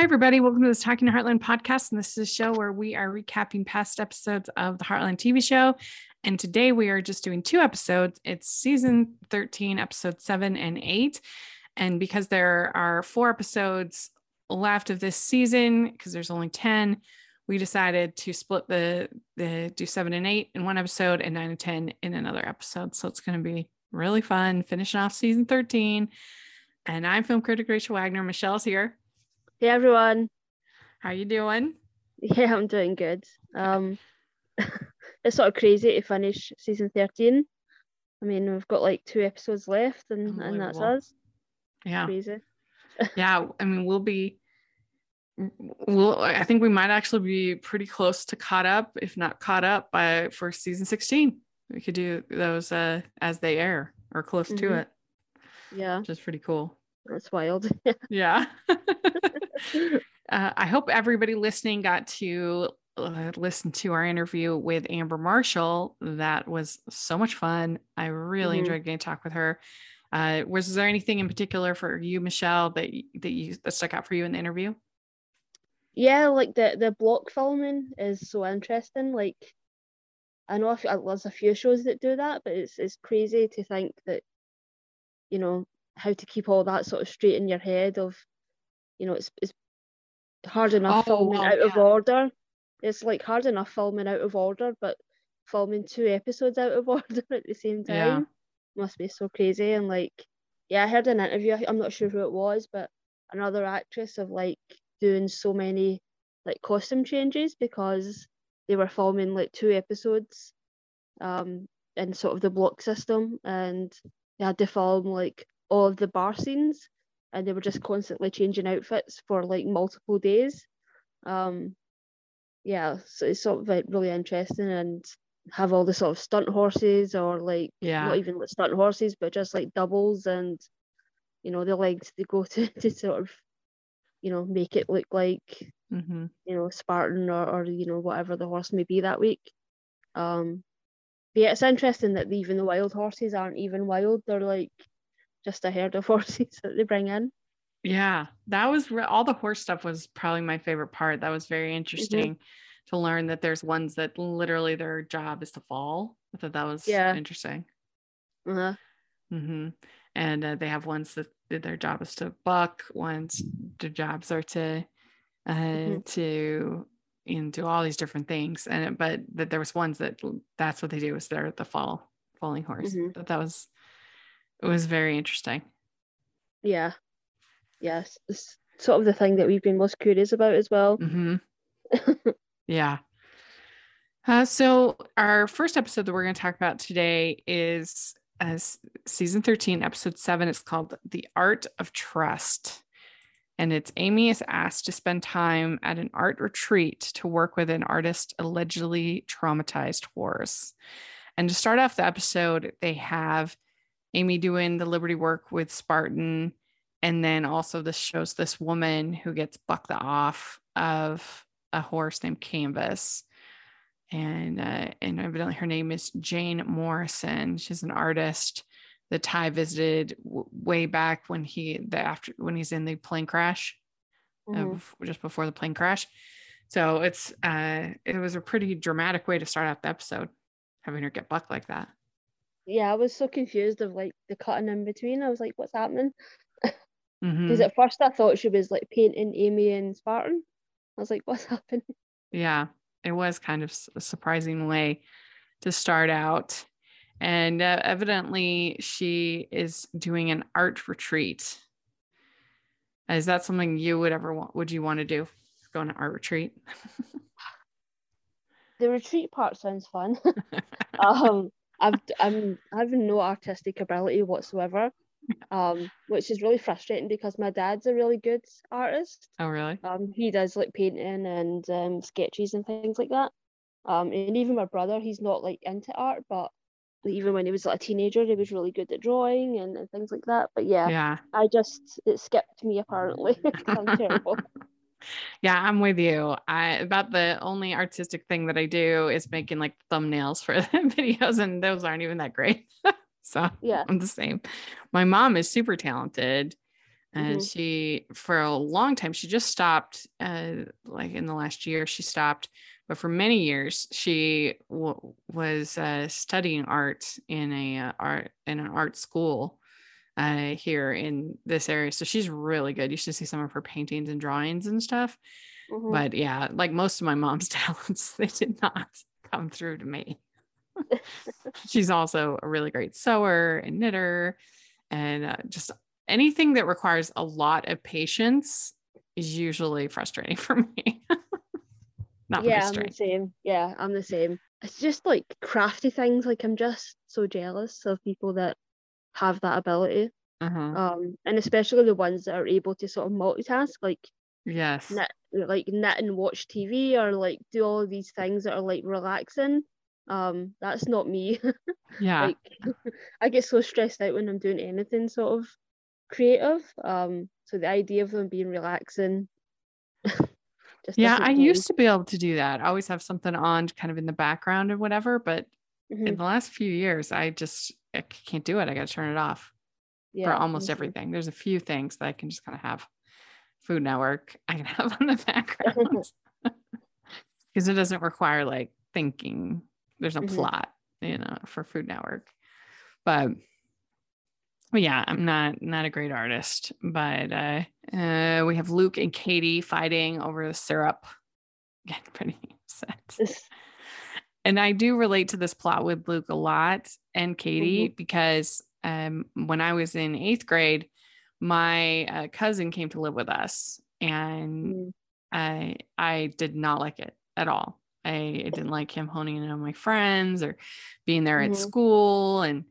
Hi, everybody. Welcome to this Talking to Heartland podcast. And this is a show where we are recapping past episodes of the Heartland TV show. And today we are just doing two episodes. It's season 13, episode seven and eight. And because there are four episodes left of this season, because there's only 10, we decided to split the, the do seven and eight in one episode and nine and 10 in another episode. So it's going to be really fun finishing off season 13. And I'm film critic Rachel Wagner. Michelle's here. Hey everyone. How you doing? Yeah, I'm doing good. Um it's sort of crazy to finish season 13. I mean, we've got like two episodes left and, and that's us. Yeah. Crazy. yeah, I mean, we'll be we'll I think we might actually be pretty close to caught up, if not caught up by for season 16. We could do those uh as they air or close mm-hmm. to it. Yeah. Which is pretty cool. That's wild. yeah. Uh, I hope everybody listening got to uh, listen to our interview with Amber Marshall. That was so much fun. I really mm-hmm. enjoyed getting to talk with her. Uh, was there anything in particular for you, Michelle, that that you that stuck out for you in the interview? Yeah, like the the block filming is so interesting. Like, I know there's a few shows that do that, but it's it's crazy to think that, you know, how to keep all that sort of straight in your head of you know it's it's hard enough oh, filming out yeah. of order it's like hard enough filming out of order but filming two episodes out of order at the same time yeah. must be so crazy and like yeah i heard an interview i'm not sure who it was but another actress of like doing so many like costume changes because they were filming like two episodes um in sort of the block system and they had to film like all of the bar scenes and they were just constantly changing outfits for like multiple days. Um yeah so it's sort of like really interesting and have all the sort of stunt horses or like yeah. not even like stunt horses but just like doubles and you know the legs they go to to sort of you know make it look like mm-hmm. you know spartan or, or you know whatever the horse may be that week. Um but yeah it's interesting that even the wild horses aren't even wild. They're like just a herd of horses that they bring in. Yeah, that was re- all the horse stuff was probably my favorite part. That was very interesting mm-hmm. to learn that there's ones that literally their job is to fall. I thought that was yeah. interesting. Uh-huh. Mm-hmm. And uh, they have ones that their job is to buck. Ones their jobs are to uh, mm-hmm. to you know, do all these different things. And but that there was ones that that's what they do is they're the fall falling horse. Mm-hmm. That was it was very interesting. Yeah. Yes. It's sort of the thing that we've been most curious about as well. Mm-hmm. yeah. Uh, so, our first episode that we're going to talk about today is as uh, season 13, episode seven. It's called The Art of Trust. And it's Amy is asked to spend time at an art retreat to work with an artist allegedly traumatized horse. And to start off the episode, they have Amy doing the Liberty work with Spartan. And then also this shows this woman who gets bucked off of a horse named Canvas. And uh, and evidently her name is Jane Morrison. She's an artist that Ty visited w- way back when he the after when he's in the plane crash, mm-hmm. of, just before the plane crash. So it's uh it was a pretty dramatic way to start out the episode, having her get bucked like that yeah, I was so confused of like the cutting in between. I was like, what's happening? Because mm-hmm. at first I thought she was like painting Amy and Spartan. I was like, what's happening? Yeah, it was kind of a surprising way to start out. And uh, evidently, she is doing an art retreat. Is that something you would ever want? Would you want to do? Go on an art retreat? the retreat part sounds fun. um, I've I'm having no artistic ability whatsoever, um, which is really frustrating because my dad's a really good artist. Oh, really? Um, he does like painting and um, sketches and things like that. Um, and even my brother, he's not like into art, but even when he was like a teenager, he was really good at drawing and, and things like that. But yeah, yeah, I just it skipped me apparently. I'm terrible yeah, I'm with you. I about the only artistic thing that I do is making like thumbnails for the videos, and those aren't even that great. so yeah, I'm the same. My mom is super talented. and Mhm. she for a long time she just stopped uh like in the last year she stopped but for many years she w- was uh, studying art in a uh, art in an art school uh here in this area so she's really good you should see some of her paintings and drawings and stuff Mhm. but yeah like most of my mom's talents they did not come through to me she's also a really great sewer and knitter and uh, just anything that requires a lot of patience is usually frustrating for me not yeah, I'm the same. Yeah, I'm the same. It's just like crafty things. Like I'm just so jealous of people that have that ability. uh-huh. Um, and especially the ones that are able to sort of multitask, like yes knit, like knit and watch TV, or like do all of these things that are like relaxing. Um, that's not me. yeah like I get so stressed out when I'm doing anything sort of creative. Um, so the idea of them being relaxing. just yeah i do me. used to be able to do that I always have something on kind of in the background or whatever but Mhm. in the last few years i just i can't do it i gotta turn it off Yeah, for almost everything. There's a few things that I can just kind of have Food Network I can have on the background because it doesn't require like thinking. There's no Mhm. plot, you know, for Food Network. But, but yeah, I'm not not a great artist. But uh, uh, we have Luke and Katie fighting over the syrup. Getting pretty upset. This- And I do relate to this plot with Luke a lot and Katie because um, when I was in eighth grade, my uh, cousin came to live with us, and Mm. I I did not like it at all. I, I didn't like him honing in on my friends or being there at Mhm. school, and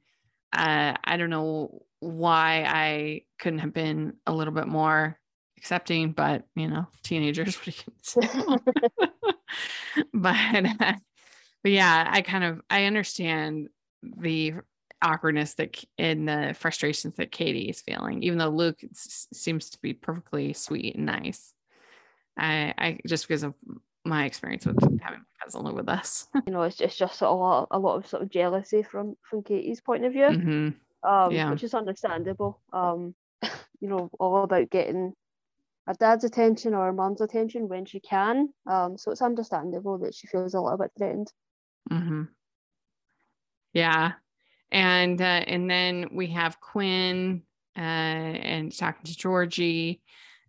uh, I don't know why I couldn't have been a little bit more accepting, but you know, teenagers, what are you gonna but uh, but yeah, I kind of I understand the awkwardness that and the frustrations that Katie is feeling, even though Luke s- seems to be perfectly sweet and nice. I I just because of my experience with having my cousin live with us. you know, it's, it's just sort of a lot, a lot of sort of jealousy from from Katie's point of view, Mhm. um, yeah. which is understandable. Um, you know, all about getting her dad's attention or her mom's attention when she can. Um, so it's understandable that she feels a little bit threatened. Hmm Yeah. And uh, and then we have Quinn uh, and talking to Georgie,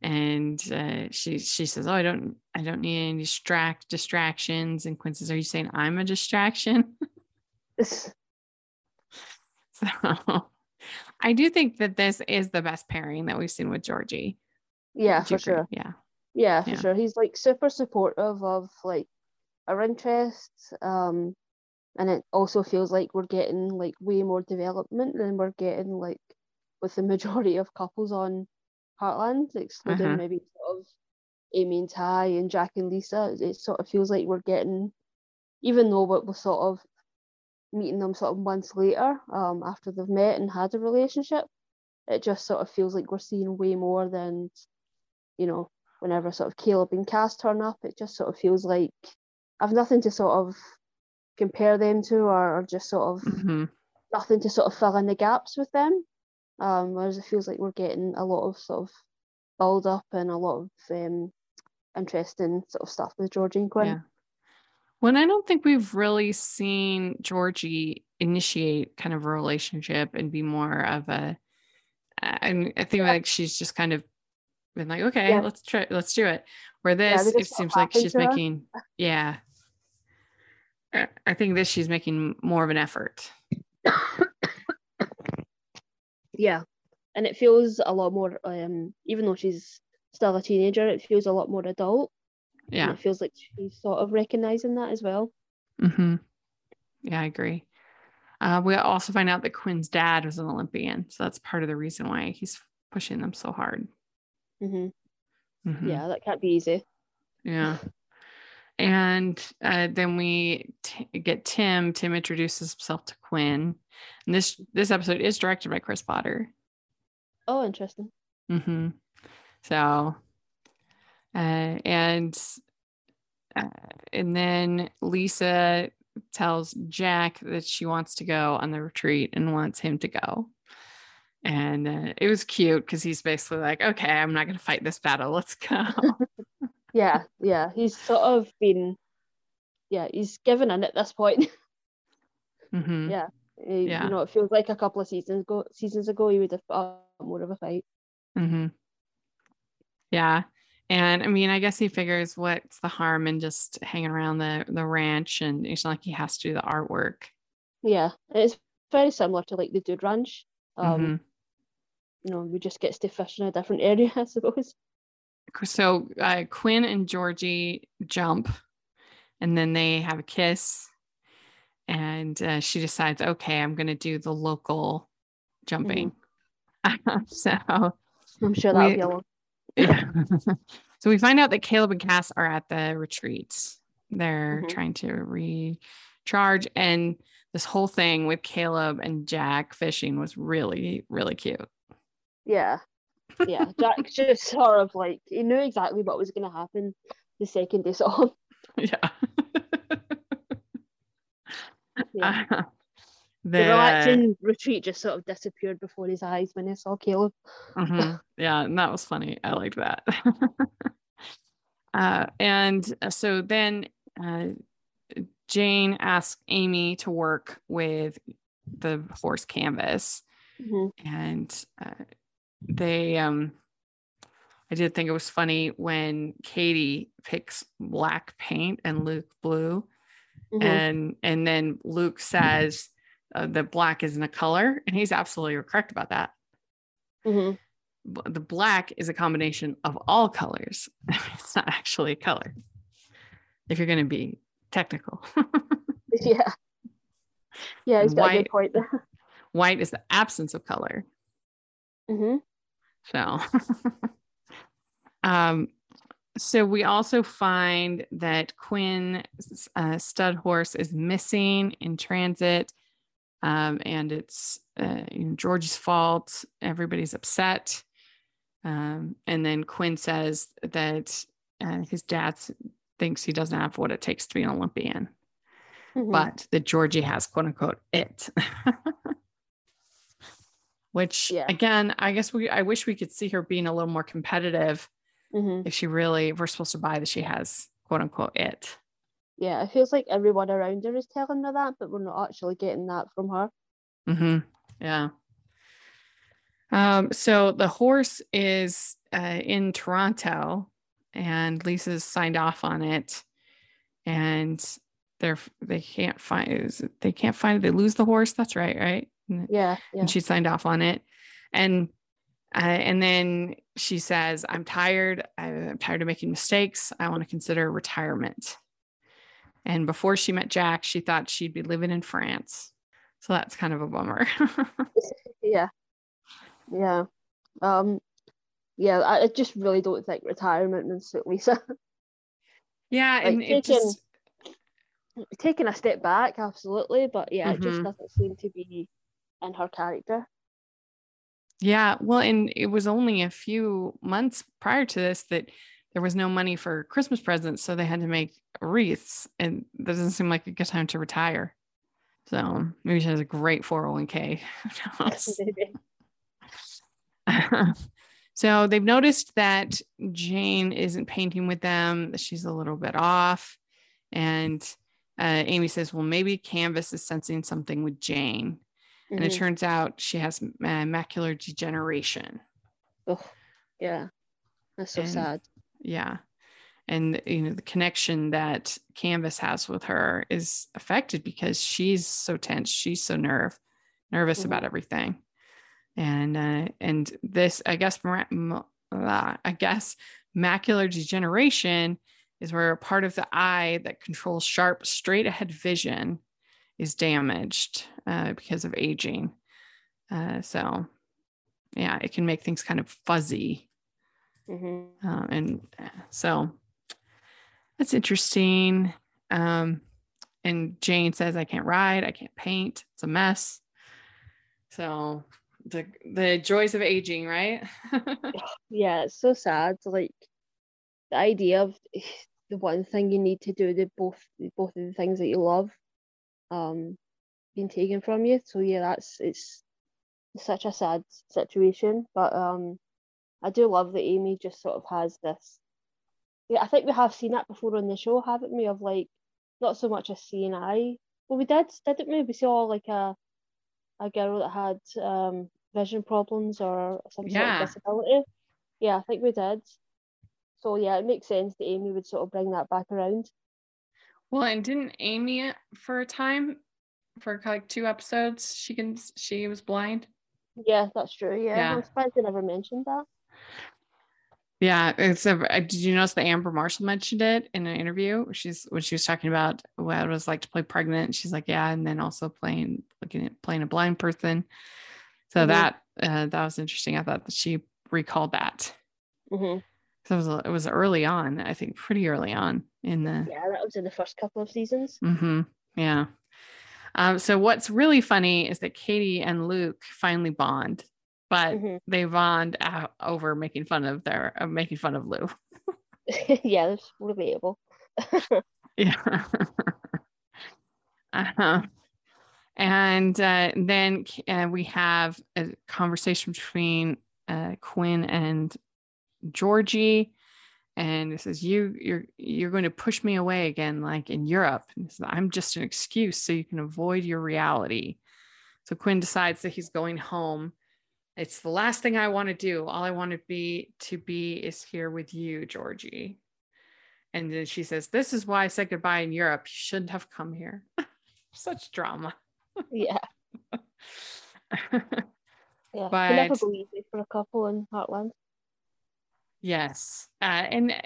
and uh, she she says, "Oh, I don't I don't need any distract distractions." And Quinn says, "Are you saying I'm a distraction?" So I do think that this is the best pairing that we've seen with Georgie. yeah, for sure. Yeah. Yeah, for Yeah. sure. He's like super supportive of like our interests. Um, and it also feels like we're getting like way more development than we're getting like with the majority of couples on Heartland, excluding Uh-huh. maybe sort of Amy and Ty and Jack and Lisa. It sort of feels like we're getting, even though we're we're sort of meeting them sort of months later, um, after they've met and had a relationship, it just sort of feels like we're seeing way more than, you know, whenever sort of Caleb and Cass turn up, it just sort of feels like I've nothing to sort of compare them to or, or just sort of hmm nothing to sort of fill in the gaps with them. Um, whereas it feels like we're getting a lot of sort of build up and a lot of um, interesting sort of stuff with Georgie and Quinn. Yeah. When I don't think we've really seen Georgie initiate kind of a relationship and be more of a, and I think Yeah. like she's just kind of been like, okay, Yeah. let's try, let's do it. Where this, they it just sort of seems like she's making, yeah. I- think this she's making more of an effort. Yeah, and it feels a lot more. Um, even though she's still a teenager, it feels a lot more adult. Yeah. it feels like she's sort of recognizing that as well. hmm Yeah, I agree. Uh, we also find out that Quinn's dad was an Olympian. So that's part of the reason why he's pushing them so hard. hmm Mhm. Yeah, that can't be easy. Yeah. And uh, then we t- get Tim. Tim introduces himself to Quinn. And this this episode is directed by Chris Potter. Oh, interesting. Mm-hmm. So, uh, and uh, and then Lisa tells Jack that she wants to go on the retreat and wants him to go. and uh, it was cute because he's basically like, okay, I'm not going to fight this battle. Let's go. yeah, yeah. He's sort of been, yeah, he's given in at this point. Mhm. yeah. He- Yeah. You know, it feels like a couple of seasons ago. Seasons ago, he would have put up more of a fight. hmm Yeah. And I mean, I guess he figures what's the harm in just hanging around the, the ranch and it's not like he has to do the artwork. Yeah, it's very similar to like the Dude Ranch. Um, Mhm. you know, we just gets to fish in a different area, I suppose. So uh, Quinn and Georgie jump and then they have a kiss. And uh, she decides, okay, I'm going to do the local jumping. so I'm sure that'll We- be a long. Yeah. so we find out that Caleb and Cass are at the retreat. They're Mhm. trying to recharge. And this whole thing with Caleb and Jack fishing was really, really cute. Yeah, yeah. Jack just sort of like he knew exactly what was going to happen the second they saw him. Yeah. Yeah. Uh, The the, relaxing retreat just sort of disappeared before his eyes when he saw Caleb. Mhm. Yeah, and that was funny. I liked that. uh, and so then uh, Jane asked Amy to work with the horse canvas, Mhm. and uh, they. Um, I did think it was funny when Katie picks black paint and Luke blue, Mhm. and and then Luke says uh, that black isn't a color, and he's absolutely correct about that Mhm. b- the black is a combination of all colors. it's not actually a color. If you're going to be technical, Yeah. Yeah, he's got a White. good point there. white is the absence of color. hmm So, um, so we also find that Quinn's uh, stud horse is missing in transit, um, and it's uh, you know, George's fault. Everybody's upset, um, and then Quinn says that uh, his dad thinks he doesn't have what it takes to be an Olympian, Mhm. but that Georgie has quote unquote it. Which Yeah. again, I guess we I wish we could see her being a little more competitive Mhm. if she really if we're supposed to buy that she has quote unquote it. Yeah, it feels like everyone around her is telling her that, but we're not actually getting that from her. hmm Yeah. Um, so the horse is uh, in Toronto, and Lisa's signed off on it, and they're they can't find they can't find it. They lose the horse. That's right, right? Yeah, yeah. And she signed off on it, and uh, and then she says, "I'm tired. I'm tired of making mistakes. I want to consider retirement." And before she met Jack, she thought she'd be living in France. So that's kind of a bummer. yeah yeah um yeah I, I just really don't think retirement would suit lisa yeah, Like, and taking- just taking a step back absolutely but yeah it just Mhm. doesn't seem to be in her character yeah, well, and it was only a few months prior to this that there was no money for Christmas presents, so they had to make wreaths, and that doesn't seem like a good time to retire. So maybe she has a great 401k. Who knows? Maybe. so they've noticed that Jane isn't painting with them, she's a little bit off. And uh, Amy says, Well, maybe Canvas is sensing something with Jane. And it Mhm. turns out she has uh, macular degeneration. Oh, yeah that's so And- sad Yeah. And you know the connection that Canvas has with her is affected because she's so tense, she's so nerve nervous Mhm. about everything, and uh, and this I guess I guess macular degeneration is where a part of the eye that controls sharp straight ahead vision is damaged uh, because of aging. Uh, so yeah, it can make things kind of fuzzy hmm um, and so that's interesting. Um, and Jane says, I can't ride, I can't paint, it's a mess. So the the joys of aging, right? yeah it's so sad like the idea of the one thing you need to do the both both of the things that you love um being taken from you so yeah that's it's such a sad situation. But um, I do love that Amy just sort of has this. Yeah, I think we have seen that before on the show, haven't we? Of like not so much a CNI. Well, we did, didn't we? We saw like a a girl that had um vision problems or some sort of disability. Yeah, I think we did. So yeah, it makes sense that Amy would sort of bring that back around. Well, and didn't Amy for a time, for like two episodes, she can she was blind. Yeah, that's true. Yeah, Yeah. I'm surprised they never mentioned that. Yeah, it's a, uh, did you notice that Amber Marshall mentioned it in an interview? She's when she was talking about what it was like to play pregnant. She's like, yeah, and then also playing looking at playing a blind person. So Mhm. that uh, that was interesting. I thought that she recalled that. hmm So it was it was early on. I think pretty early on in the Yeah, that was in the first couple of seasons. mm-hmm. Yeah. Um, so what's really funny is that Katie and Luke finally bond, but hmm they bond out over making fun of their uh, making fun of Lou. yeah, that's relatable. Yeah. uh-huh. And uh, then uh, we have a conversation between uh, Quinn and Georgie, and it says, "You, you're, you're going to push me away again, like in Europe." And he says, I'm just an excuse so you can avoid your reality. So Quinn decides that he's going home. It's the last thing I want to do. All I want to be to be is here with you, Georgie. And then she says, This is why I said goodbye in Europe. You shouldn't have come here. Such drama. Yeah, yeah. But- go easy for a couple in Heartland. Yes. Uh, and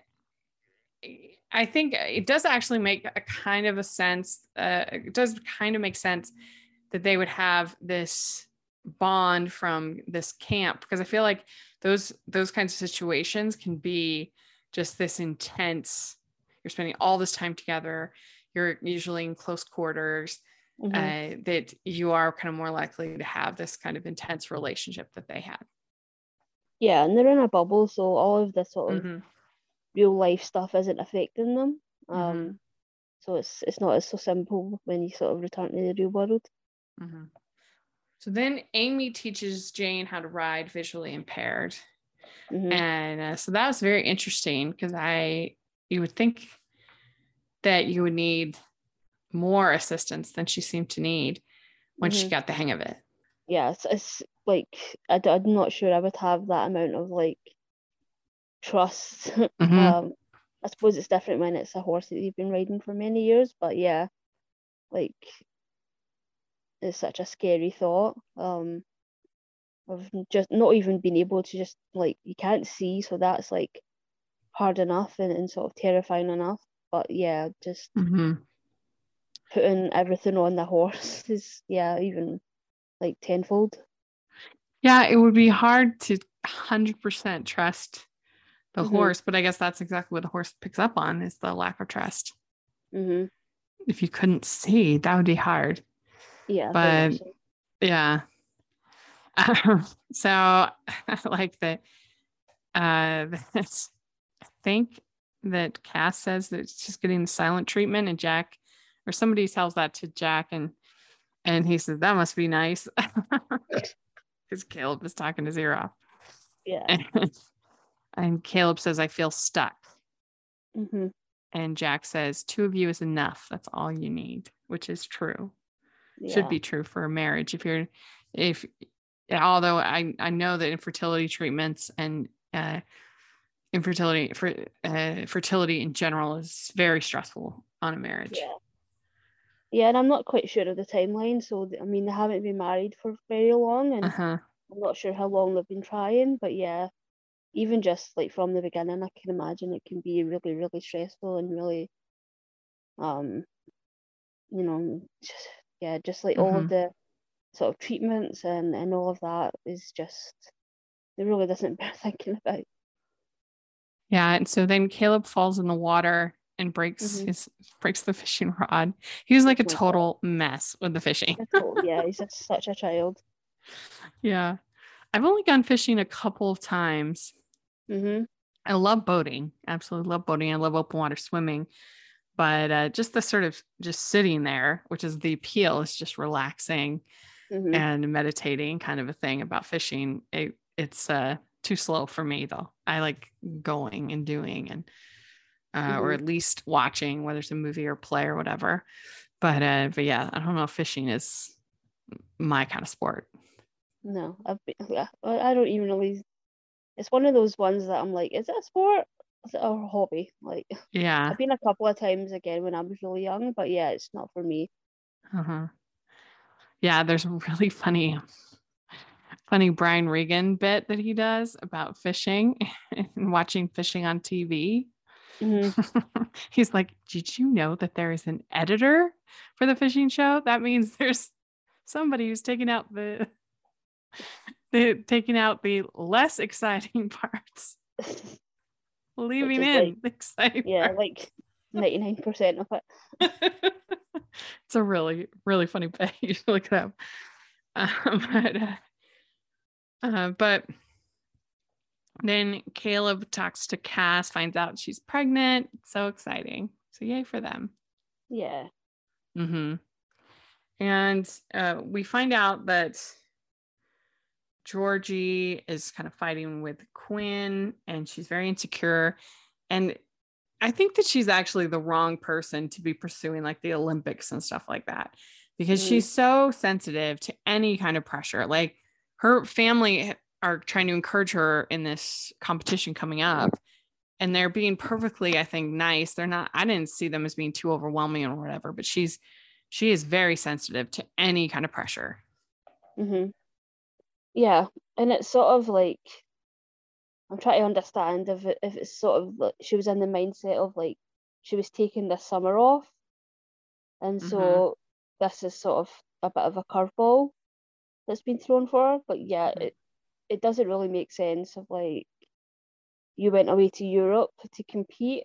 I think it does actually make a kind of a sense. Uh, it does kind of make sense that they would have this bond from this camp because I feel like those those kinds of situations can be just this intense. You're spending all this time together. You're usually in close quarters. Mhm. uh, that you are kind of more likely to have this kind of intense relationship that they had. Yeah, and they're in a bubble, so all of the sort of Mhm. real life stuff isn't affecting them. Um, Mhm. so it's it's not as so simple when you sort of return to the real world. Mhm. So then Amy teaches Jane how to ride visually impaired. Mhm. And uh, so that was very interesting because I, you would think that you would need more assistance than she seemed to need when she Mhm. got the hang of it. Yeah, it's, it's like I, d- I'm not sure I would have that amount of like trust. Mhm. Um, I suppose it's different when it's a horse that you've been riding for many years, but yeah, like it's such a scary thought. Um, of just not even being able to just like you can't see, so that's like hard enough and, and sort of terrifying enough. But yeah, just Mhm. putting everything on the horse is yeah even like tenfold. Yeah, it would be hard to 100% trust the Mhm. horse, but I guess that's exactly what the horse picks up on is the lack of trust. hmm If you couldn't see, that would be hard. Yeah, But-. Yeah. Um, so I like that. Uh, this, I think that Cass says that she's getting the silent treatment, and Jack, or somebody tells that to Jack, and and he says that must be nice, because Caleb is talking his ear off, yeah. and, and Caleb says, "I feel stuck," hmm and Jack says, two of you is enough. That's all you need," which is true. yeah. should be true for a marriage if you're if although i i know that infertility treatments and uh infertility for uh, fertility in general is very stressful on a marriage Yeah. Yeah, and I'm not quite sure of the timeline. So I mean, they haven't been married for very long, and uh-huh I'm not sure how long they've been trying. But yeah, even just like from the beginning, I can imagine it can be really, really stressful and really, um, you know, just yeah, just like all of the sort of treatments and and all of that is just it really doesn't bear thinking about. yeah and so then caleb falls in the water and breaks Mhm. his breaks the fishing rod he was like a total mess with the fishing yeah, he's just such a child. yeah i've only gone fishing a couple of times hmm I love boating. Absolutely love boating. I love open water swimming. But uh, just the sort of just sitting there, which is the appeal, is just relaxing. Mhm. and meditating kind of a thing about fishing. It, it's uh, too slow for me though. I like going and doing and uh, or Mhm. at least watching whether it's a movie or play or whatever. But uh, but yeah, I don't know. Fishing is my kind of sport. No, I've been, yeah, I I don't even really. It's one of those ones that I'm like, is it a sport? Is it a hobby? Like, Yeah. I've been a couple of times again when I was really young, but yeah, it's not for me. Uh-huh. Yeah, there's a really funny funny Brian Regan bit that he does about fishing and watching fishing on TV. Mhm. He's like, "Did you know that there is an editor for the fishing show? That means there's somebody who's taking out the the taking out the less exciting parts, leaving in like- the exciting yeah, parts." like 99% of it. it's a really really funny should look at up um, but, uh, uh, but then caleb talks to cass finds out she's pregnant so exciting so yay for them Yeah. hmm and uh, we find out that Georgie is kind of fighting with Quinn and she's very insecure. And I think that she's actually the wrong person to be pursuing like the Olympics and stuff like that because Mhm. she's so sensitive to any kind of pressure. Like her family are trying to encourage her in this competition coming up and they're being perfectly i think nice they're not i didn't see them as being too overwhelming or whatever but she's she is very sensitive to any kind of pressure hmm Yeah, and it's sort of like I'm trying to understand if it, if it's sort of like she was in the mindset of like she was taking the summer off, and Mhm. so this is sort of a bit of a curveball that's been thrown for her. But yeah, Mhm. it it doesn't really make sense of like you went away to Europe to compete,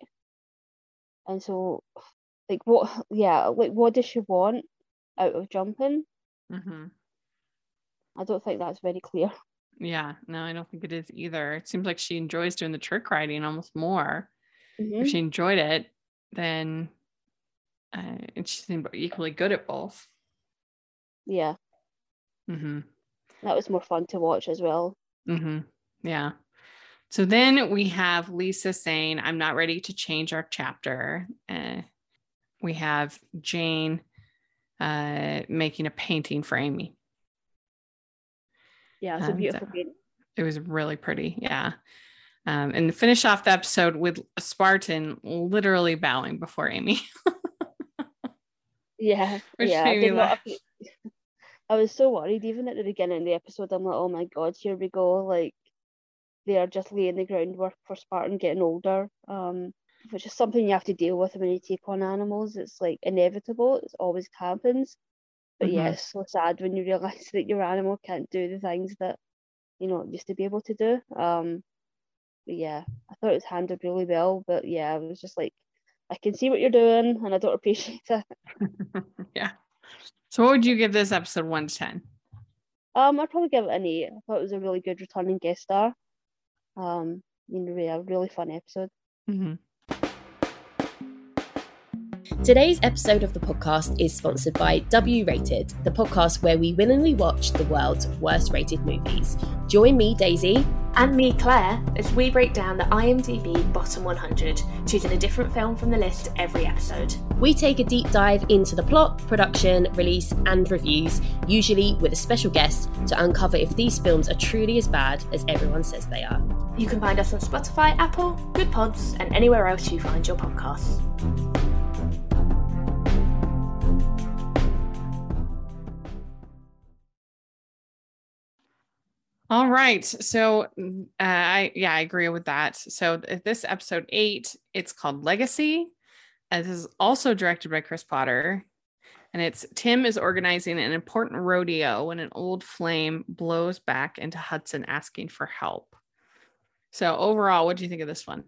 and so like what yeah like what does she want out of jumping? mm-hmm. I don't think that's very clear. yeah no i don't think it is either it seems like she enjoys doing the trick riding almost more Mhm. if she enjoyed it then uh, and she seemed equally good at both Yeah. mm-hmm. That was more fun to watch as well. Mm-hmm. Yeah. So then we have Lisa saying, I'm not ready to change our chapter. Uh, we have Jane uh, making a painting for Amy. Yeah, it's a beautiful uh, painting. It was really pretty. Yeah. Um, and finish off the episode with Spartan literally bowing before Amy. Yeah, which yeah. Made me did not. I was so worried even at the beginning of the episode. I'm like, oh my god, here we go. Like they are just laying the groundwork for Spartan getting older. Um, which is something you have to deal with when you take on animals. It's like inevitable. It always happens. But yeah, Mhm. it's so sad when you realise that your animal can't do the things that you know it used to be able to do. Um, but yeah, I thought it was handled really well. But yeah, I was just like, I can see what you're doing, and I don't appreciate it. yeah. So what would you give this episode one to ten? Um, I'd probably give it an eight. I thought it was a really good returning guest star. Um, you know, yeah, really fun episode. Mhm. Today's episode of the podcast is sponsored by W Rated, the podcast where we willingly watch the world's worst rated movies. Join me, Daisy, And me, Claire, as we break down the IMDb bottom 100, choosing a different film from the list every episode. We take a deep dive into the plot, production, release, and reviews, usually with a special guest, to uncover if these films are truly as bad as everyone says they are. You can find us on Spotify, Apple, Goodpods, and anywhere else you find your podcasts. All right. So uh, I yeah, I agree with that. So th- this episode eight, it's called Legacy. And this is also directed by Chris Potter. And it's Tim is organizing an important rodeo when an old flame blows back into Hudson asking for help. So overall, what do you think of this one?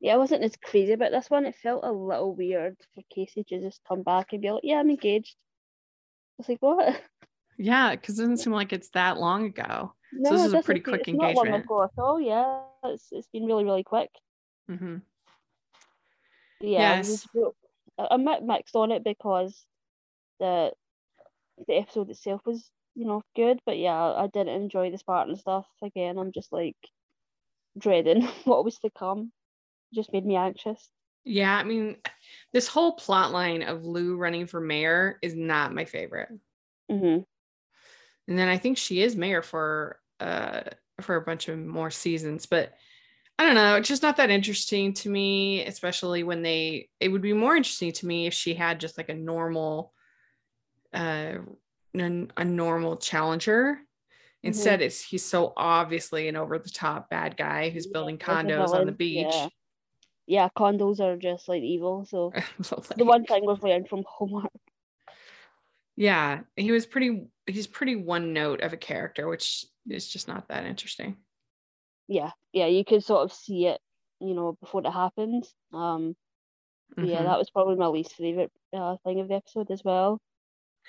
Yeah, I wasn't as crazy about this one. It felt a little weird for Casey to just come back and be like, "Yeah, I'm engaged." I was like, "What?" Yeah, because it doesn't seem like it's that long ago. No, this is a pretty quick it's not long engagement. ago at all. Yeah, it's it's been really really quick. hmm Yeah, was Yes. I'm mixed on it because the the episode itself was you know, good. But yeah, I didn't enjoy the Spartan stuff. Again, I'm just like dreading what was to come. Just made me anxious. Yeah, I mean, this whole plot line of Lou running for mayor is not my favorite. hmm And then I think she is mayor for uh for a bunch of more seasons, but I don't know, it's just not that interesting to me, especially when they it would be more interesting to me if she had just like a normal uh a normal challenger. Instead, it's he's so obviously an over the top bad guy who's Yeah, building condos on the beach. yeah. Yeah, condos are just like evil. So Like- the one thing we've learned from Hallmark. yeah, he was pretty he's pretty one note of a character, which is just not that interesting. Yeah, yeah, you could sort of see it, you know, before it happened. Um, but yeah, that was probably my least favorite uh, thing of the episode as well.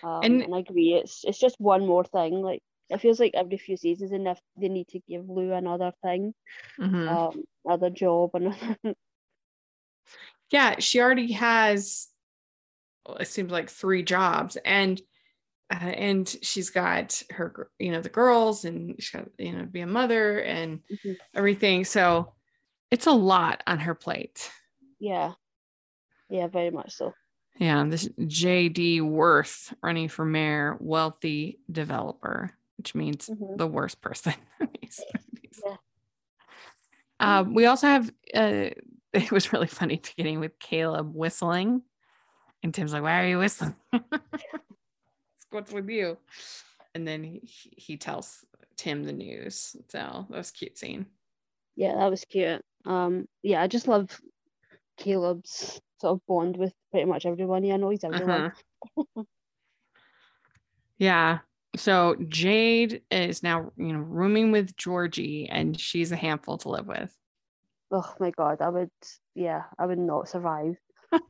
Um, And- and, I agree, it's it's just one more thing. Like it feels like every few seasons, and if they need to give Lou another thing, Mhm. um, another job, another. yeah she already has it seems like three jobs and uh, and she's got her you know the girls and she's got you know be a mother and Mhm. everything so it's a lot on her plate yeah, yeah, very much so. yeah this jd worth running for mayor wealthy developer which means Mhm. the worst person Yeah. um, we also have uh, it was really funny beginning with caleb whistling and tim's like why are you whistling what's with you and then he, he tells tim the news so that was a cute scene Yeah, that was cute. Um, yeah, I just love Caleb's sort of bond with pretty much everybody. I know he's everyone. Uh-huh. yeah so jade is now you know rooming with georgie and she's a handful to live with Oh my god, I would. Yeah, I would not survive.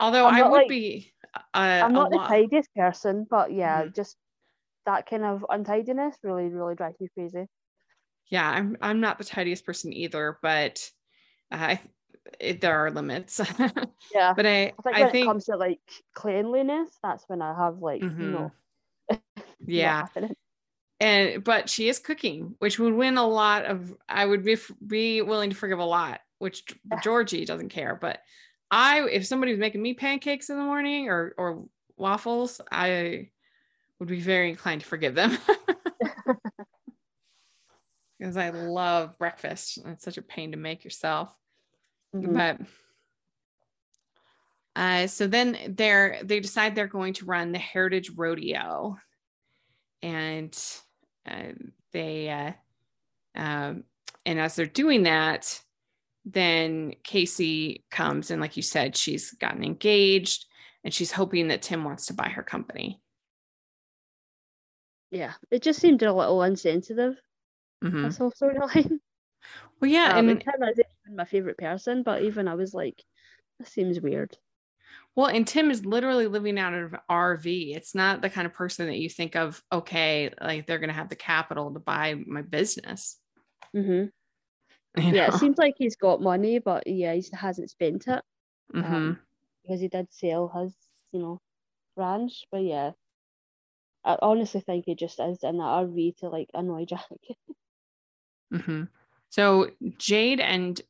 although I'm i would like- be uh, I'm not the tidiest person, but yeah, Mhm. just that kind of untidiness really, really drives me crazy. yeah i'm i'm not the tidiest person either but uh, i it, there are limits Yeah. but i I think i when think it comes to like cleanliness, that's when I have like, you know, yeah and but she is cooking which would win a lot of i would be be willing to forgive a lot which georgie doesn't care but i if somebody was making me pancakes in the morning or or waffles i would be very inclined to forgive them. Because i love breakfast it's such a pain to make yourself. Mhm. but uh, so then they're they decide they're going to run the heritage rodeo. And uh, they uh, um, and as they're doing that then casey comes and like you said she's gotten engaged and she's hoping that tim wants to buy her company Yeah, it just seemed a little insensitive. Mm-hmm. This whole storyline. well yeah Um, and Tim has been my favorite person, but even I was like, this seems weird. Well, and Tim is literally living out of an RV. It's not the kind of person that you think of, okay, like they're going to have the capital to buy my business. hmm you Yeah, know? it seems like he's got money, but yeah, he hasn't spent it Mhm. um, because he did sell his, you know, ranch. But yeah, I honestly think he just is in that RV to like annoy Jack. Mhm. So Jade and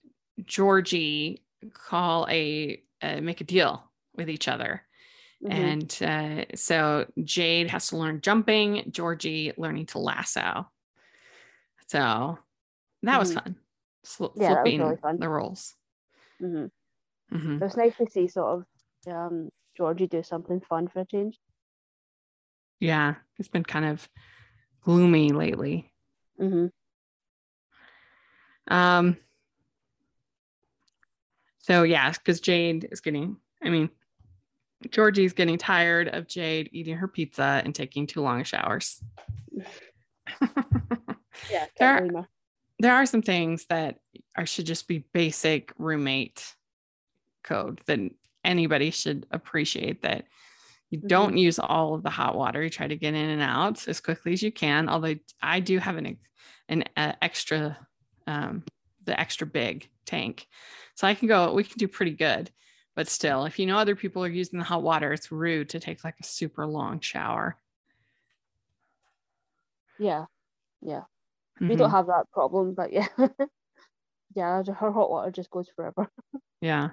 Georgie call a uh, make a deal with each other. Mhm. And uh, so Jade has to learn jumping, Georgie learning to lasso. So that was Mhm. fun. Fli- Yeah, flipping really the roles. Mhm. Mhm. It was nice to see sort of um Georgie do something fun for a change. Yeah, it's been kind of gloomy lately. hmm Um so yeah, because Jade is getting, I mean, Georgie's getting tired of Jade eating her pizza and taking too long showers. Yeah, There are-. There are some things that are should just be basic roommate code that anybody should appreciate that you Mm-hmm. don't use all of the hot water you try to get in and out as quickly as you can although i do have an an uh, extra um the extra big tank so i can go we can do pretty good but still if you know other people are using the hot water it's rude to take like a super long shower Yeah, yeah. Mm-hmm. We don't have that problem, but yeah, yeah. Her hot water just goes forever. yeah.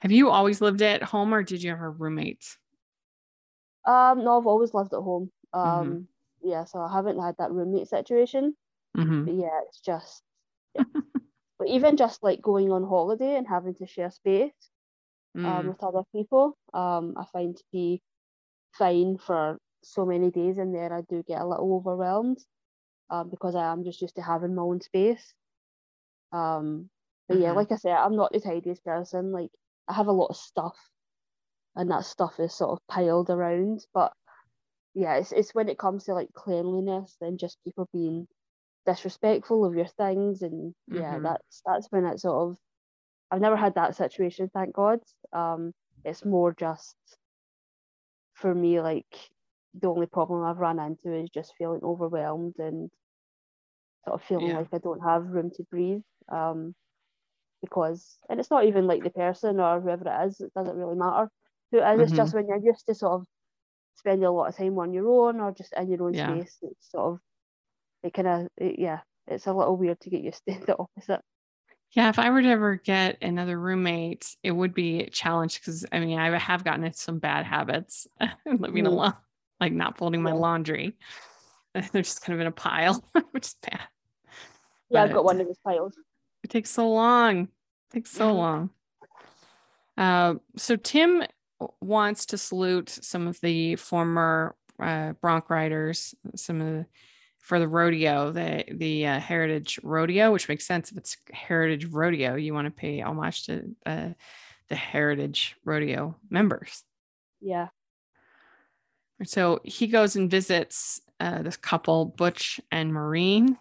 Have you always lived at home, or did you have roommates? Um, no, I've always lived at home. Um, mm-hmm. yeah, so I haven't had that roommate situation. Mm-hmm. But yeah, it's just. Yeah. but even just like going on holiday and having to share space um, mm. um, with other people, um, I find to be fine for so many days in there. I do get a little overwhelmed, um, because I am just used to having my own space. Um, but mm-hmm. yeah, like I said, I'm not the tidiest person. Like I have a lot of stuff, and that stuff is sort of piled around. But yeah, it's it's when it comes to like cleanliness and just people being disrespectful of your things, and yeah, mm-hmm. that's that's when it sort of. I've never had that situation, thank God. Um, it's more just for me, like the only problem I've run into is just feeling overwhelmed and sort of feeling yeah. like I don't have room to breathe. Um, because and it's not even like the person or whoever it is, it doesn't really matter who it is. Mm-hmm. It's just when you're used to sort of spending a lot of time on your own or just in your own yeah. space, it's sort of it kind of it, yeah, it's a little weird to get used to the opposite. Yeah, if I were to ever get another roommate, it would be a challenge because I mean I have gotten into some bad habits living mm. alone, like not folding my laundry. They're just kind of in a pile, which is bad. Yeah, but I've got one of those piles. It takes so long. It takes so long. Uh, so Tim wants to salute some of the former uh, bronc riders, some of the for the rodeo, the the uh, Heritage Rodeo, which makes sense if it's Heritage Rodeo, you want to pay homage to uh, the Heritage Rodeo members. Yeah. So he goes and visits uh, this couple, Butch and Maureen,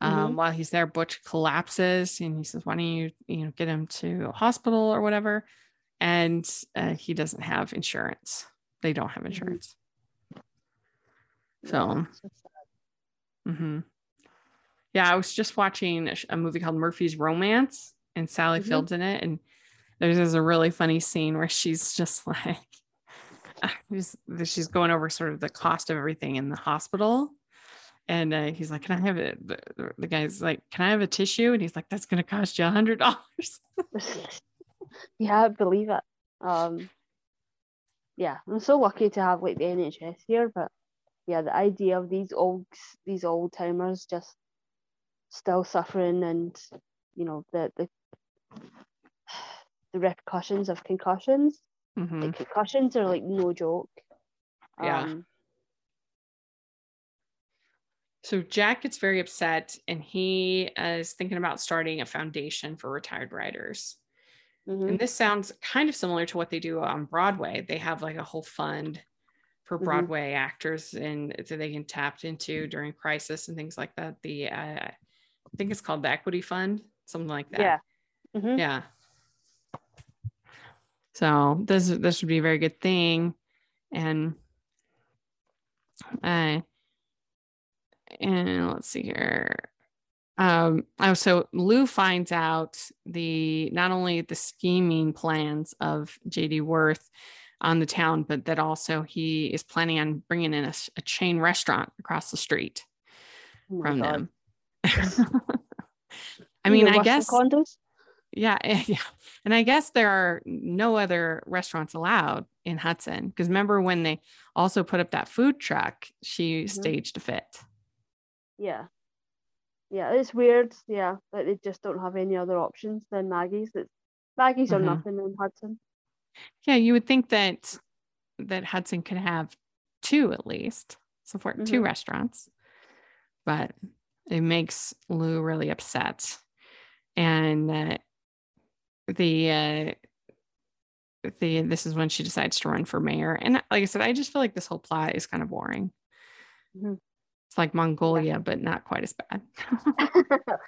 um, mm-hmm. While he's there, Butch collapses and he says, Why don't you, you know, get him to a hospital or whatever? And uh, he doesn't have insurance. They don't have mm-hmm. insurance. So, mm-hmm. yeah, I was just watching a, a, movie called Murphy's Romance and Sally mm-hmm. Field's in it. And there's, there's a really funny scene where she's just like, she's going over sort of the cost of everything in the hospital and uh, he's like, "Can I have it?" The, the, guy's like, "Can I have a tissue?" And he's like, "That's gonna cost you a hundred dollars." yeah, I believe it. Um, yeah, I'm so lucky to have like the NHS here, but yeah, the idea of these old these old timers just still suffering, and you know the the the repercussions of concussions. Mm-hmm. Like concussions are like no joke. Yeah. Um, so Jack gets very upset and he is thinking about starting a foundation for retired writers. Mm-hmm. And this sounds kind of similar to what they do on Broadway. They have like a whole fund for mm-hmm. Broadway mm-hmm. actors and that they can tap into during crisis and things like that. The uh, I think it's called the Equity Fund, something like that. Yeah. Mm-hmm. Yeah. So this this would be a very good thing, and uh, and let's see here. Um, oh, so Lou finds out the not only the scheming plans of JD Worth on the town, but that also he is planning on bringing in a, a chain restaurant across the street oh from God. them. I mean, I guess. Condos? Yeah, yeah, and I guess there are no other restaurants allowed in Hudson because remember when they also put up that food truck, she mm-hmm. staged a fit yeah yeah it's weird yeah that they just don't have any other options than maggie's that maggie's mm-hmm. are nothing in hudson yeah you would think that that hudson could have two at least support mm-hmm. two restaurants but it makes lou really upset and uh, the uh, the this is when she decides to run for mayor and like i said i just feel like this whole plot is kind of boring mm-hmm. It's like Mongolia, yeah. but not quite as bad.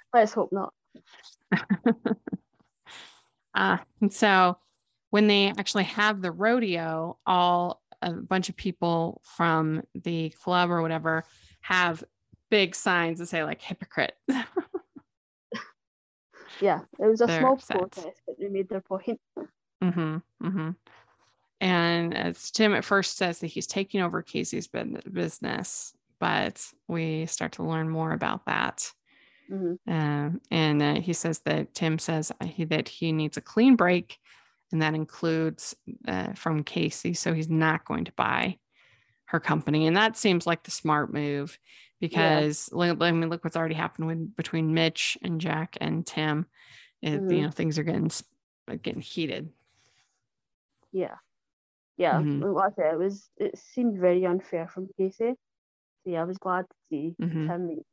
Let's hope not. uh, and so when they actually have the rodeo, all a bunch of people from the club or whatever have big signs that say like hypocrite. yeah, it was a small protest, but they made their point. Mm-hmm. Mm-hmm. And as Tim at first says that he's taking over Casey's business, but we start to learn more about that. Mhm. Um, and uh, he says that Tim says he, that he needs a clean break, and that includes uh, from Casey. So he's not going to buy her company, and that seems like the smart move because li- I mean, look what's already happened with, between Mitch and Jack and Tim. It, Mhm. You know, things are getting getting heated. Yeah. Yeah. Mhm. well, Like I said, it was it seemed very unfair from Casey. So yeah, I was glad to see Mhm. him make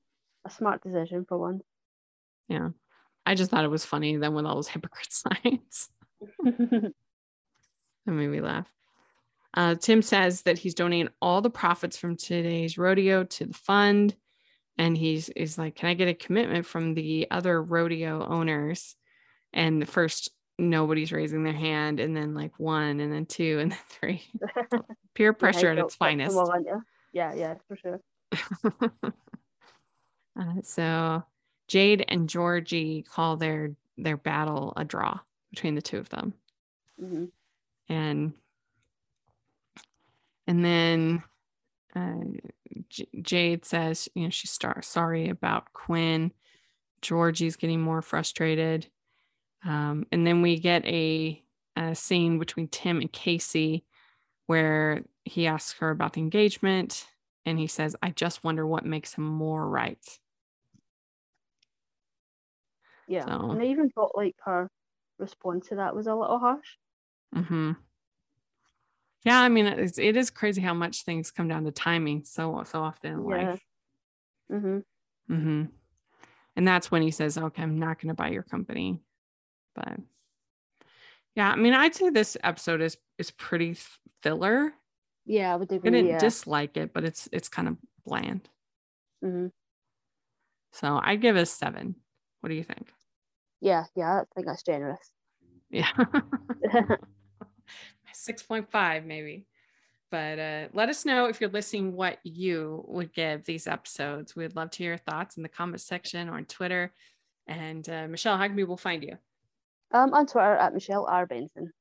a smart decision for once. Yeah, I just thought it was funny then with all those hypocrite signs. That made me laugh. Uh, Tim says that he's donating all the profits from today's rodeo to the fund. And he's is like, Can I get a commitment from the other rodeo owners? And first, nobody's raising their hand, and then like one, and then two, and then three. Peer pressure at its finest. them all into- Yeah, yeah, for sure. uh, so Jade and Georgie call their their battle a draw between the two of them. hmm and and then uh, J- Jade says, you know, she's star- sorry about Quinn. Georgie's getting more frustrated, um, and then we get a, a scene between Tim and Casey, where he asks her about the engagement, and he says, "I just wonder what makes him more right." Yeah. So- And I even thought like her response to that was a little harsh. hmm Yeah, I mean, it's, it is crazy how much things come down to timing so so often in Yeah. life. hmm Mm-hmm. And that's when he says, okay, I'm not going to buy your company. But yeah, I mean, I'd say this episode is is pretty filler. Yeah, I would agree, I didn't Yeah. dislike it, but it's it's kind of bland. hmm So I'd give it a seven. What do you think? Yeah, yeah, I think that's generous. Yeah. 6.5 maybe. But uh, let us know if you're listening what you would give these episodes. We'd love to hear your thoughts in the comment section or on Twitter. And uh, Michelle, how can people find you? Um, on Twitter at Michelle R Benson.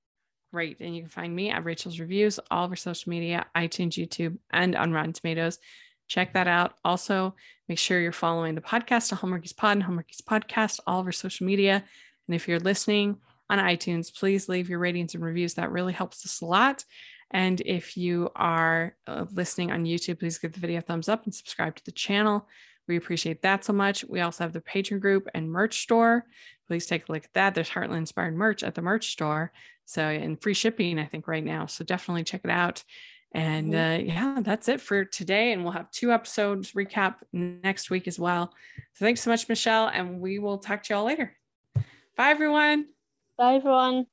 Great. And you can find me at Rachel's Reviews, all of our social media, iTunes, YouTube, and on Rotten Tomatoes. Check that out. Also, make sure you're following the podcast, Hallmarkies Pod and Hallmarkies Podcast, all of our social media. And if you're listening on iTunes, please leave your ratings and reviews. That really helps us a lot. And if you are uh, listening on YouTube, please give the video a thumbs up and subscribe to the channel. We appreciate that so much. We also have the Patreon group and merch store. Please take a look at that. There's Heartland inspired merch at the merch store. So, and free shipping, I think, right now. So, definitely check it out. And uh, yeah, that's it for today. And we'll have two episodes recap next week as well. So, thanks so much, Michelle. And we will talk to y'all later. Bye, everyone. Bye, everyone.